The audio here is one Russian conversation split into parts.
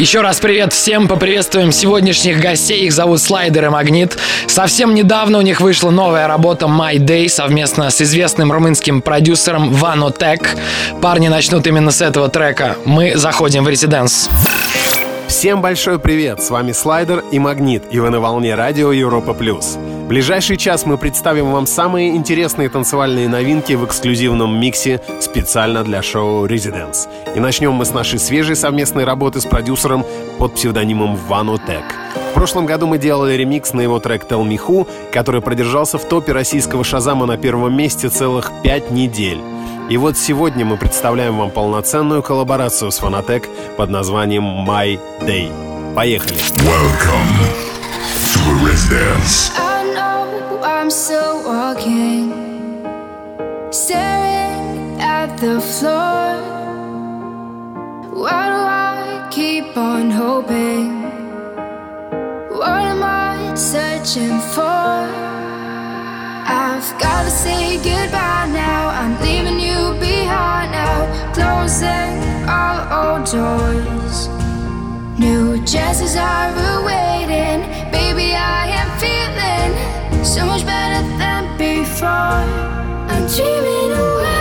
Еще раз привет всем, поприветствуем сегодняшних гостей. Их зовут Слайдер и Магнит. Совсем недавно у них вышла новая работа My Day совместно с известным румынским продюсером Вано Тек. Парни начнут именно с этого трека. Мы заходим в резиденс. Всем большой привет! С вами Слайдер и Магнит, и вы на волне радио Европа+. плюс. В ближайший час мы представим вам самые интересные танцевальные новинки в эксклюзивном миксе специально для шоу «Резиденс». И начнем мы с нашей свежей совместной работы с продюсером под псевдонимом Вану Тек. В прошлом году мы делали ремикс на его трек «Tell Me Who», который продержался в топе российского «Шазама» на первом месте целых пять недель. И вот сегодня мы представляем вам полноценную коллаборацию с Фанатек под названием My Day. Поехали! Welcome to the residence. I know I'm still walking, staring at the floor. Why do I keep on hoping? What am I searching for? I've gotta say goodbye now. I'm leaving. closing all old doors. New chances are awaiting. Baby, I am feeling so much better than before. I'm dreaming away.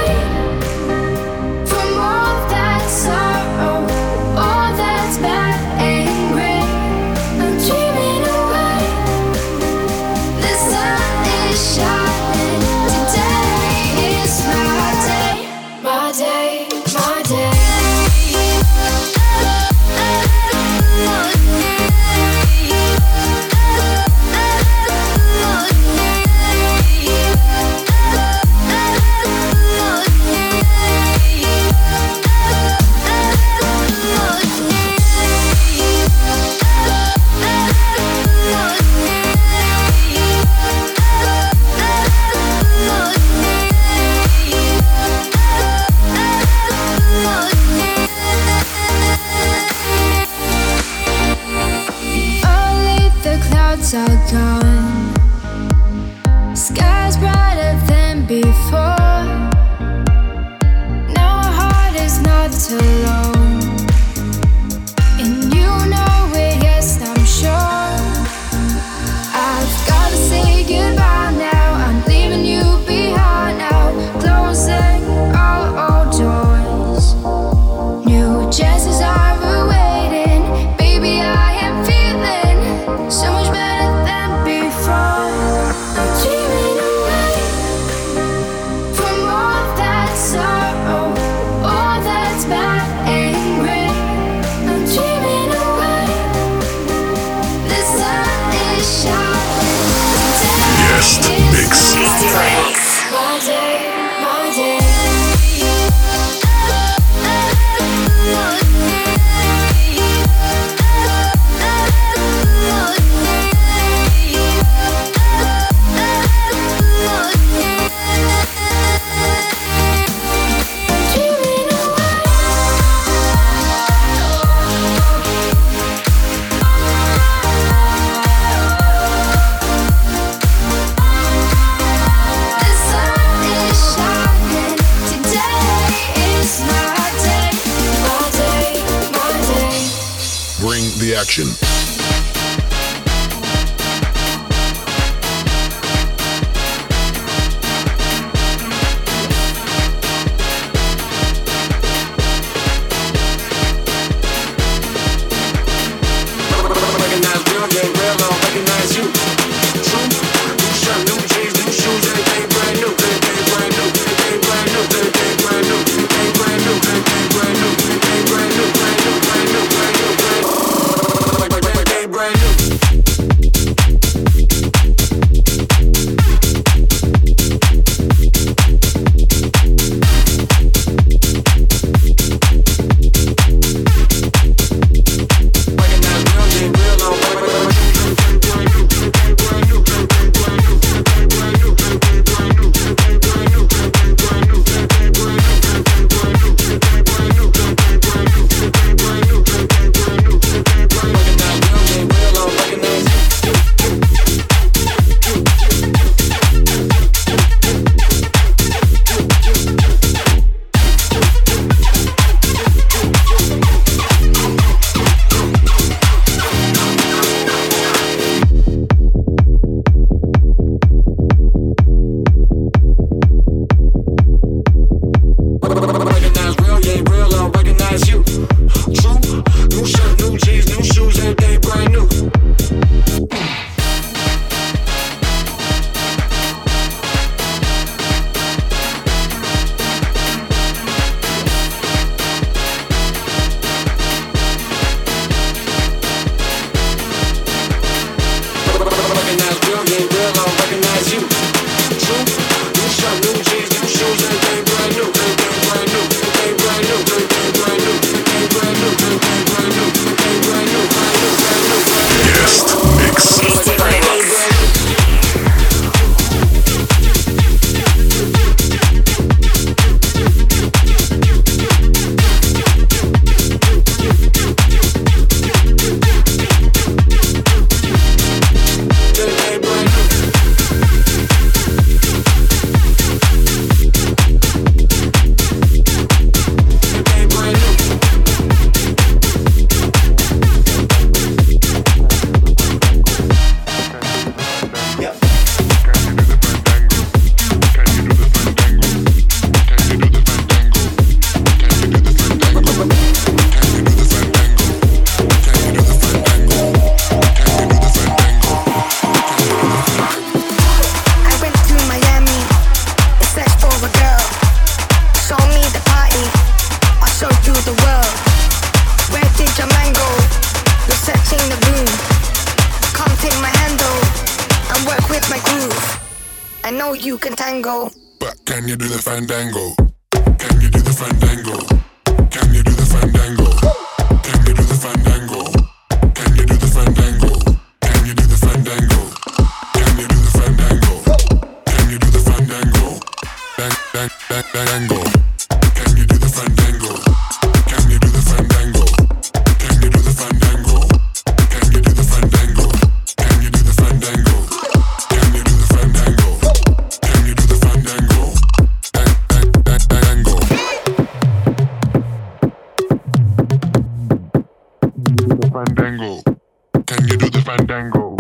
Fandango.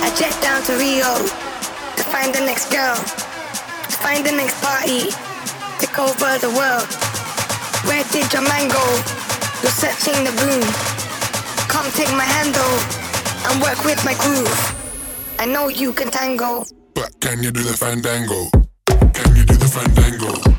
I jet down to Rio to find the next girl, to find the next party, take over the world. Where did your man go? You're searching the room. Come take my handle and work with my groove. I know you can tango. But can you do the fandango? Can you do the fandango?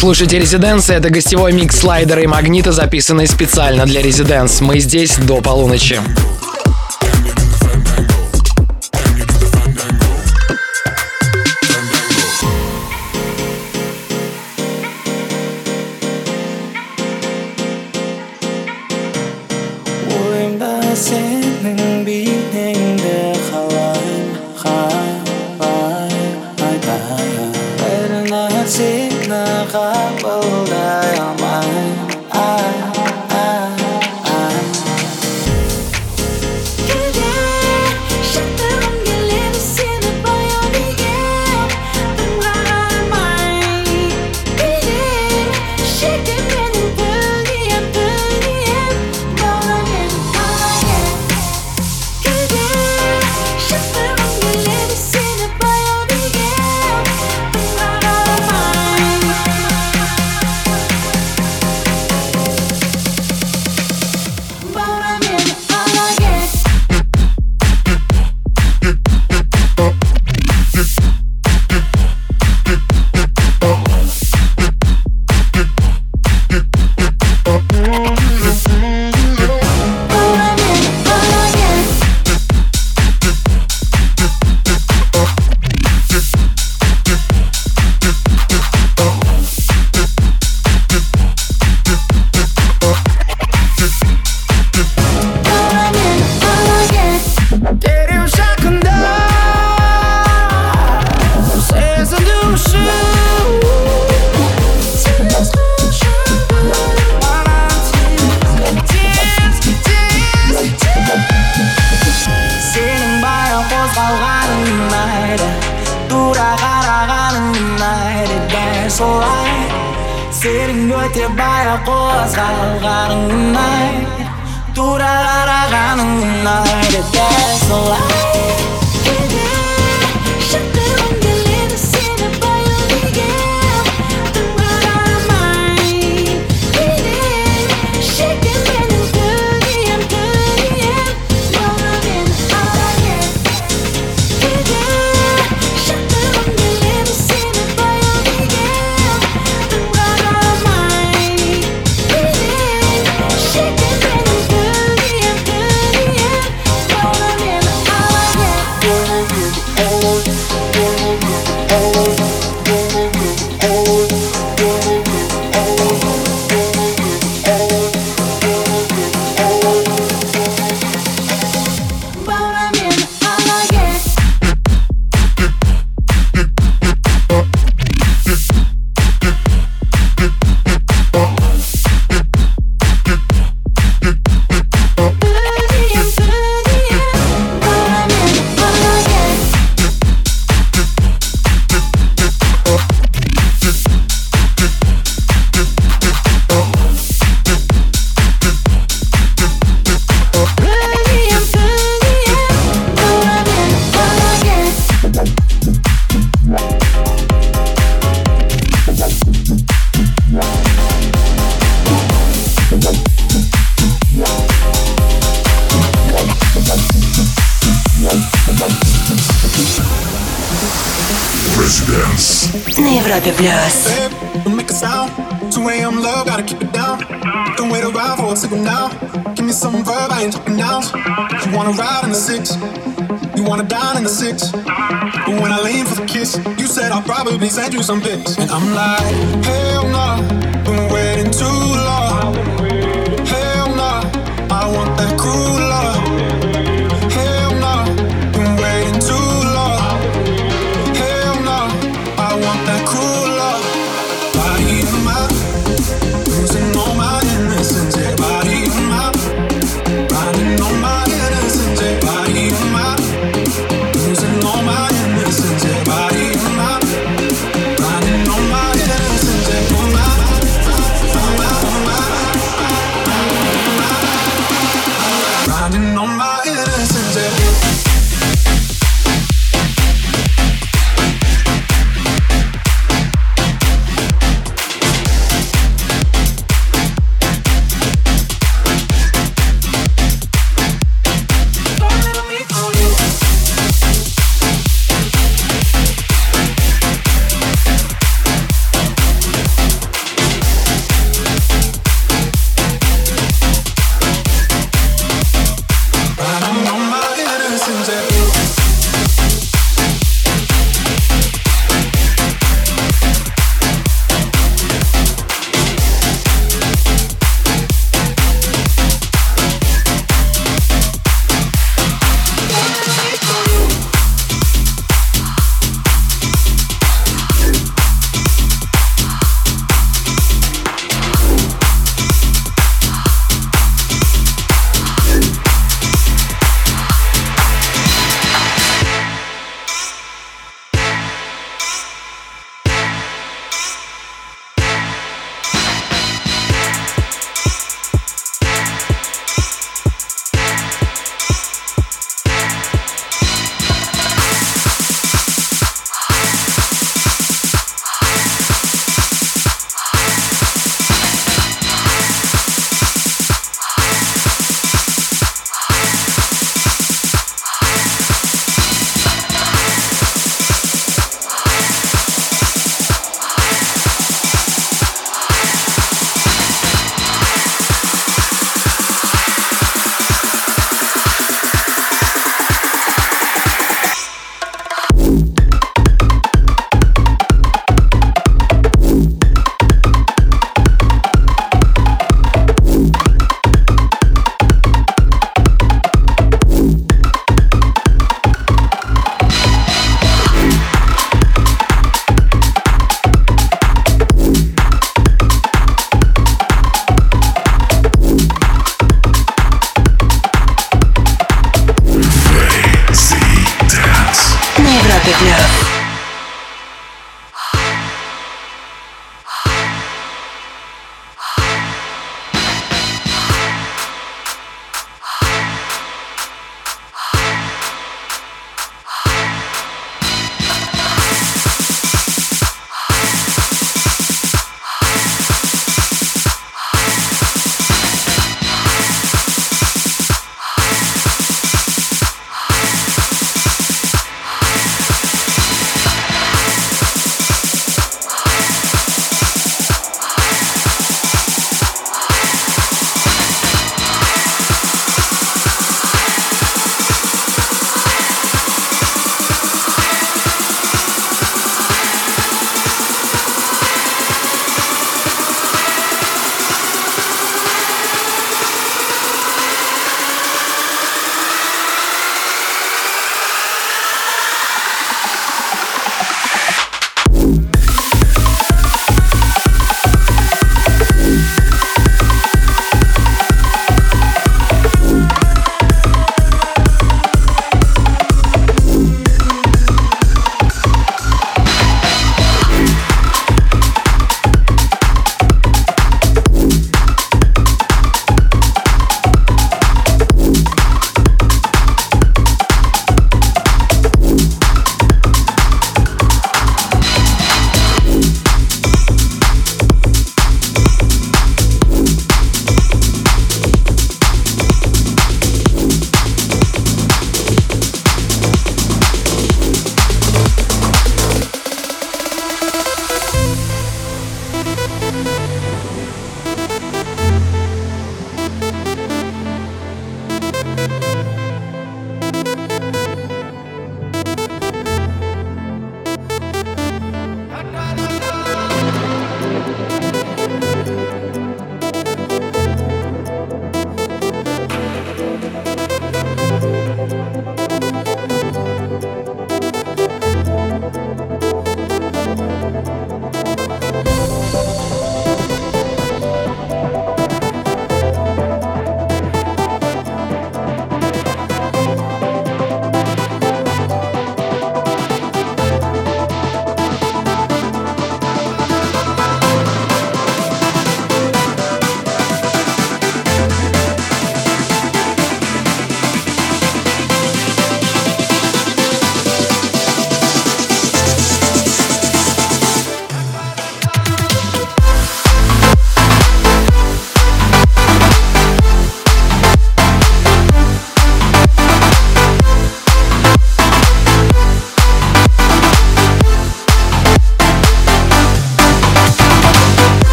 слушаете резиденция Это гостевой микс слайдера и магнита, записанный специально для «Резиденс». Мы здесь до полуночи. Wipe your. Don't make a sound. 2 a.m. love, gotta keep it down. Don't wait around for a signal now. Give me some verb, I ain't talking now. You wanna ride in the six. You wanna dine in the six. But when I lean for the kiss, you said I'll probably send you some pics. And I'm like,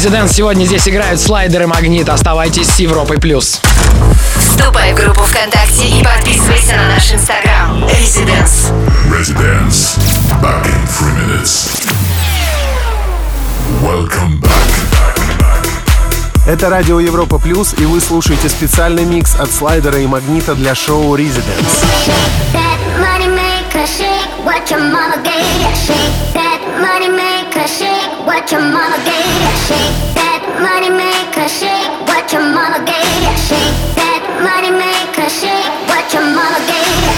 Residents сегодня здесь играют слайдеры Магнит. Оставайтесь с Европой+. плюс. Вступай в группу ВКонтакте и подписывайся на наш инстаграм. Residents. Residents. Back in three minutes. Welcome back. Это Радио Европа Плюс, и вы слушаете специальный микс от слайдера и магнита для шоу «Резиденс». What your mama gave, shake that money maker, shake what your mama gave. Shake that money maker, shake what your mama gave Yeah, Shake that money maker, shake what your mama gave.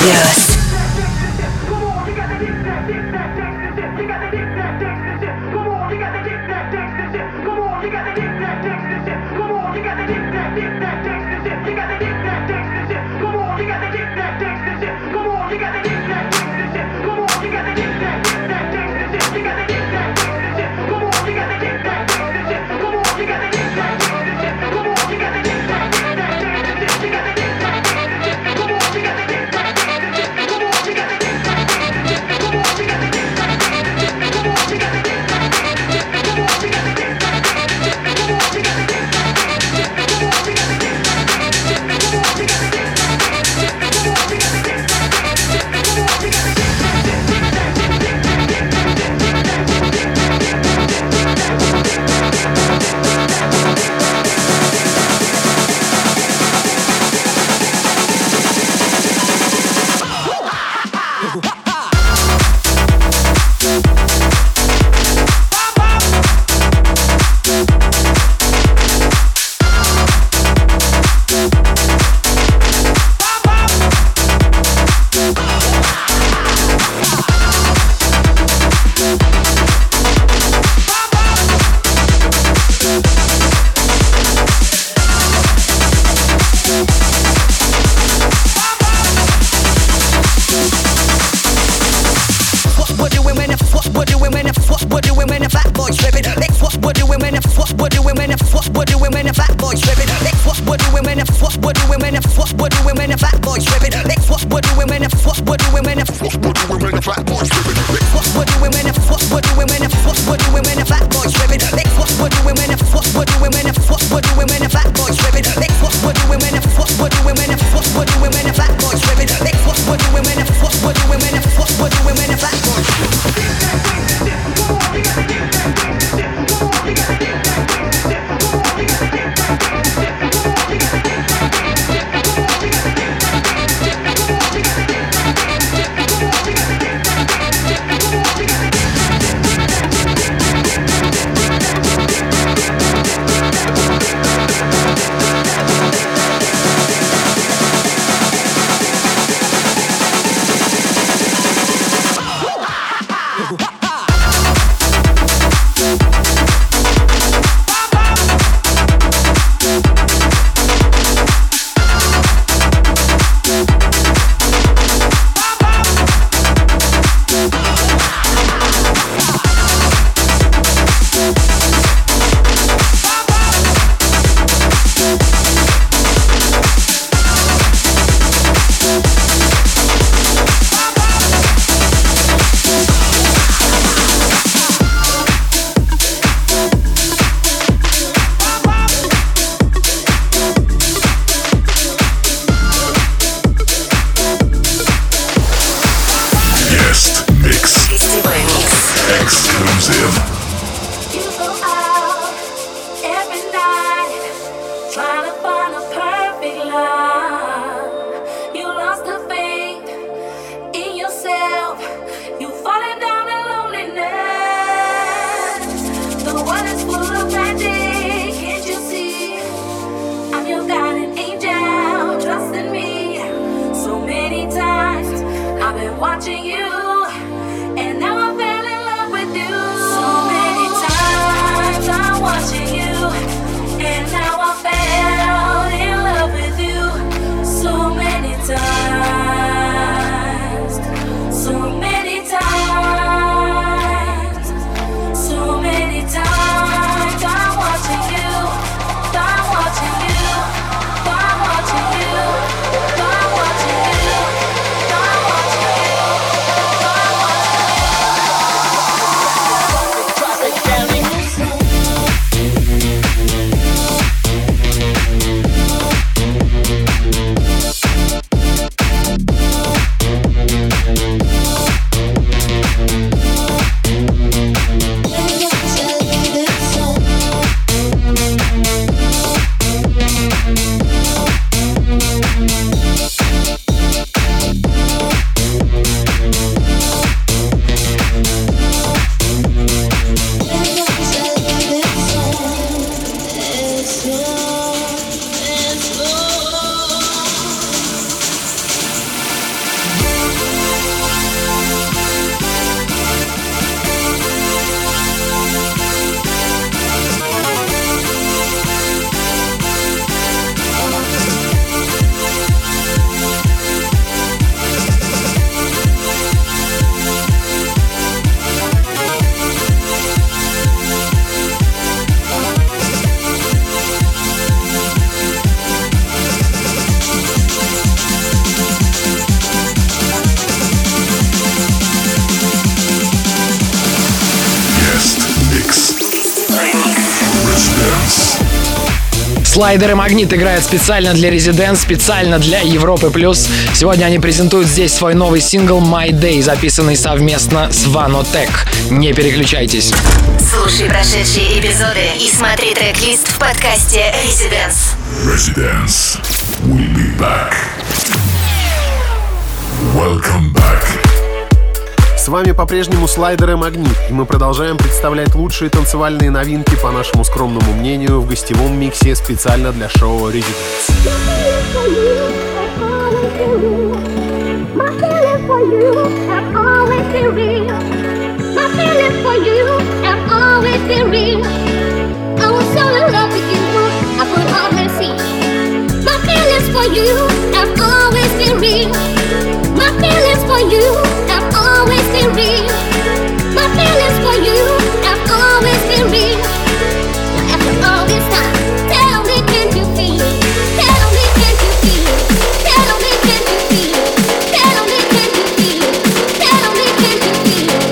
Yes. Слайдер и Магнит играют специально для Резиденс, специально для Европы+. плюс. Сегодня они презентуют здесь свой новый сингл «My Day», записанный совместно с Vanotech. Не переключайтесь. Слушай прошедшие эпизоды и смотри трек-лист в подкасте Residence. Residence. We'll be back. Welcome back. С вами по-прежнему слайдер и магнит, и мы продолжаем представлять лучшие танцевальные новинки, по нашему скромному мнению, в гостевом миксе специально для шоу feelings for you have always been real. My feelings for you see. My feelings for you have always been real. Real. After all this time, tell me, can you feel? Tell me, can you feel? Tell me, can you feel? Tell me, can you feel? Tell me, can you feel? Feel.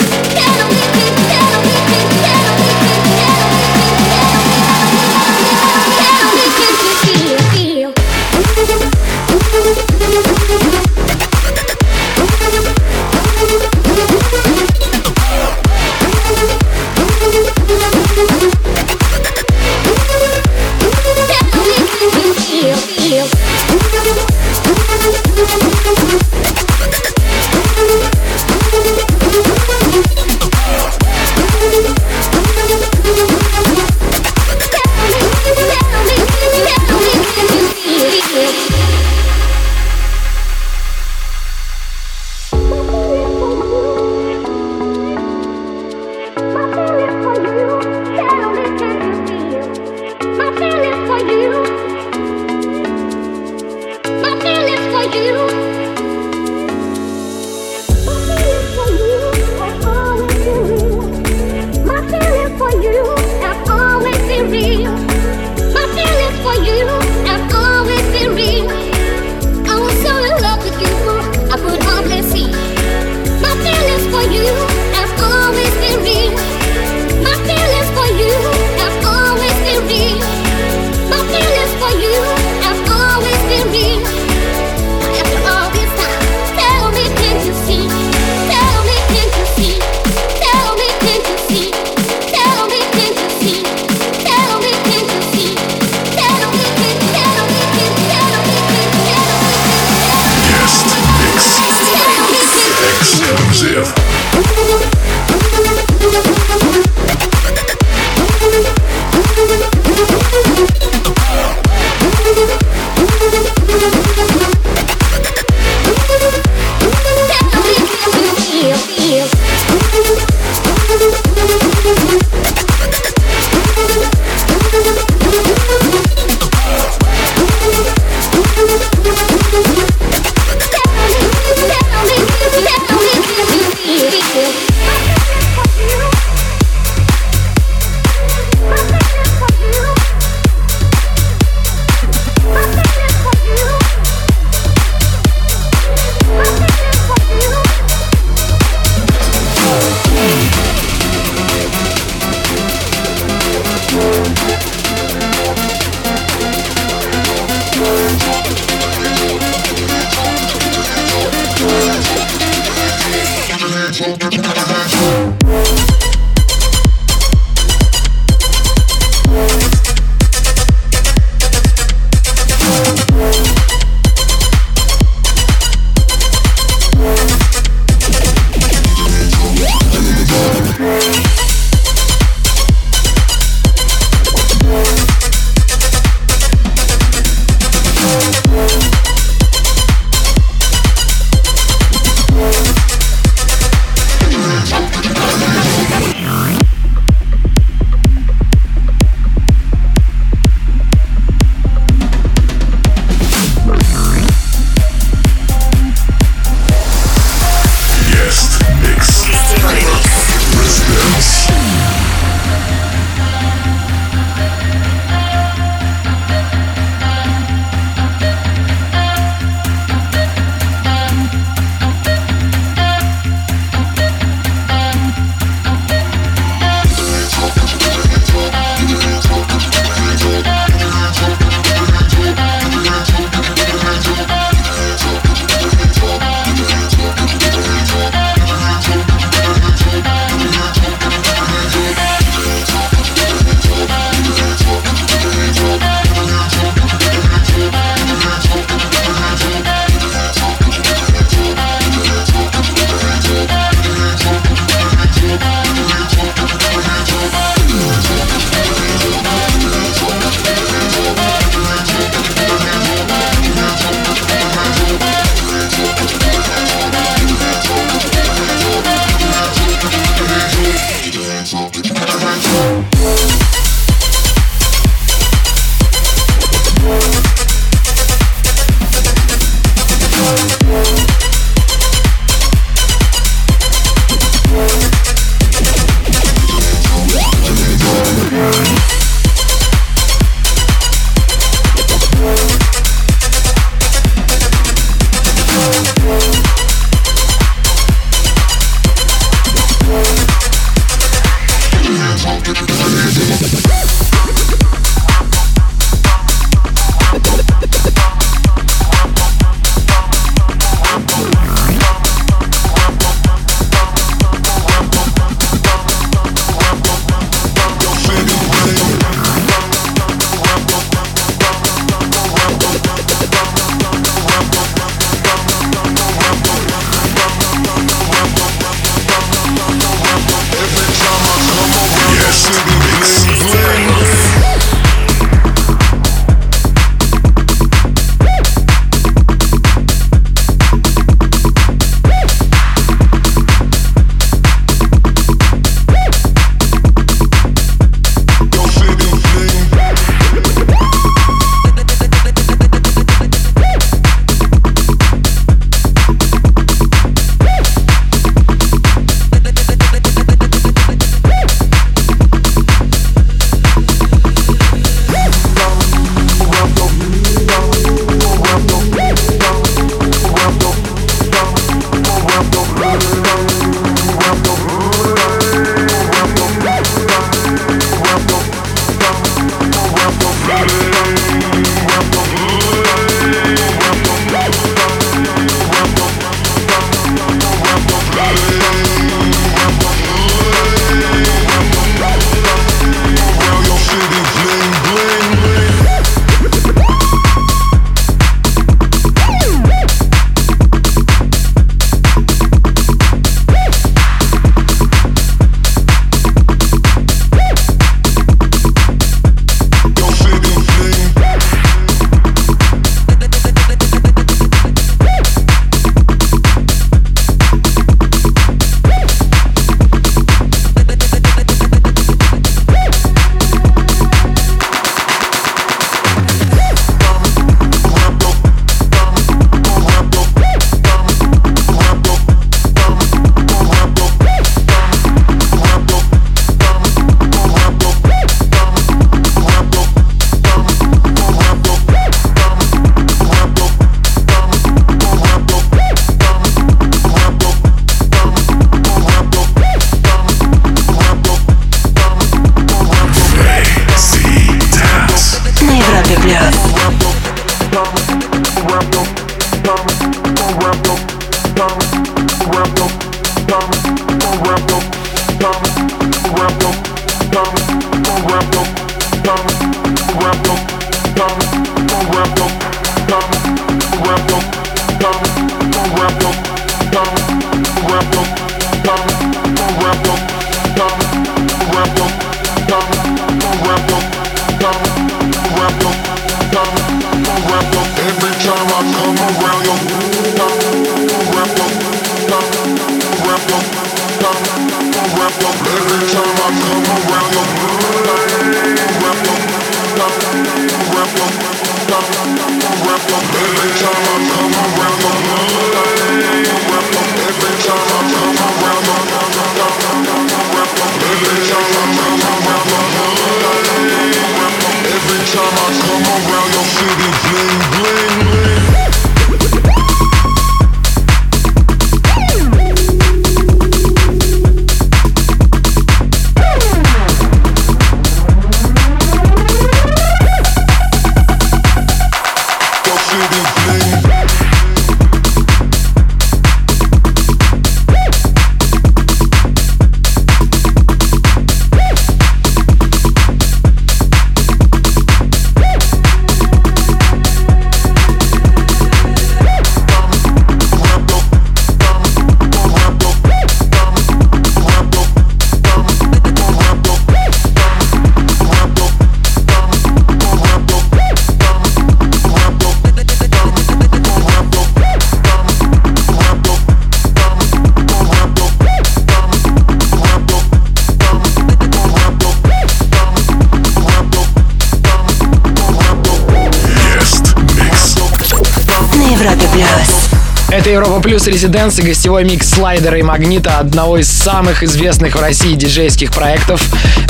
Европа Плюс Резиденс и гостевой микс слайдера и магнита, одного из самых известных в России диджейских проектов.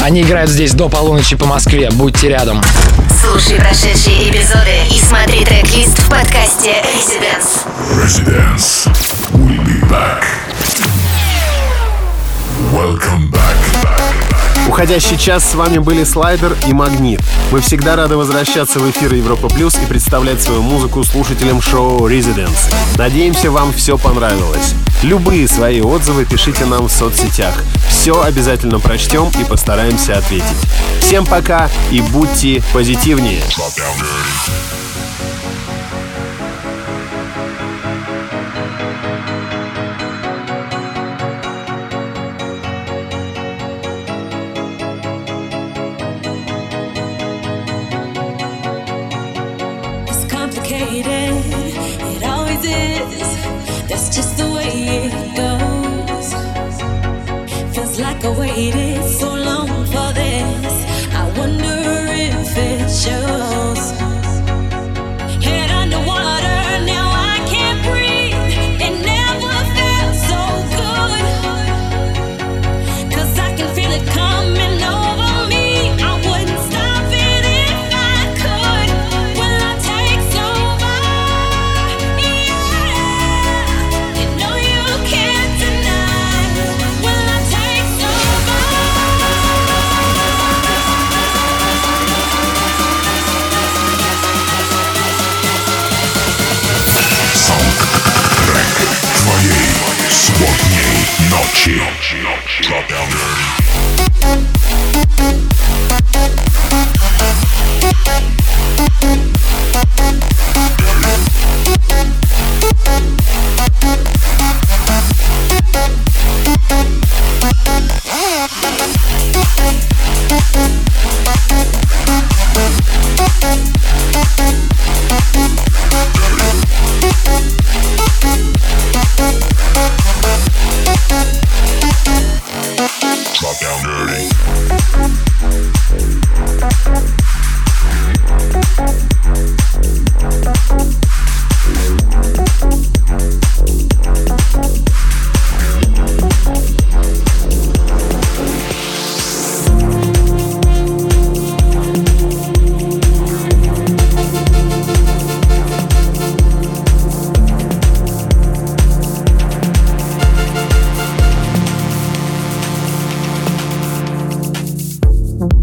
Они играют здесь до полуночи по Москве. Будьте рядом. Слушай прошедшие эпизоды и смотри трек-лист в подкасте Residence. Residence. We'll be back. Welcome back. Уходящий час с вами были Слайдер и Магнит. Мы всегда рады возвращаться в эфир Европа Плюс и представлять свою музыку слушателям шоу Residence. Надеемся, вам все понравилось. Любые свои отзывы пишите нам в соцсетях. Все обязательно прочтем и постараемся ответить. Всем пока и будьте позитивнее.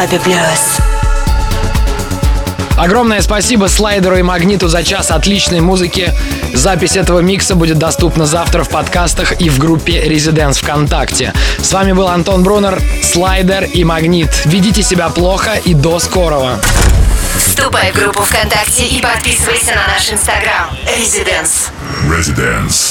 Европе плюс. Огромное спасибо Слайдеру и Магниту за час отличной музыки. Запись этого микса будет доступна завтра в подкастах и в группе Residents ВКонтакте. С вами был Антон Брунер, Слайдер и Магнит. Ведите себя плохо и до скорого. Вступай в группу ВКонтакте и подписывайся на наш инстаграм. Residence. Residence.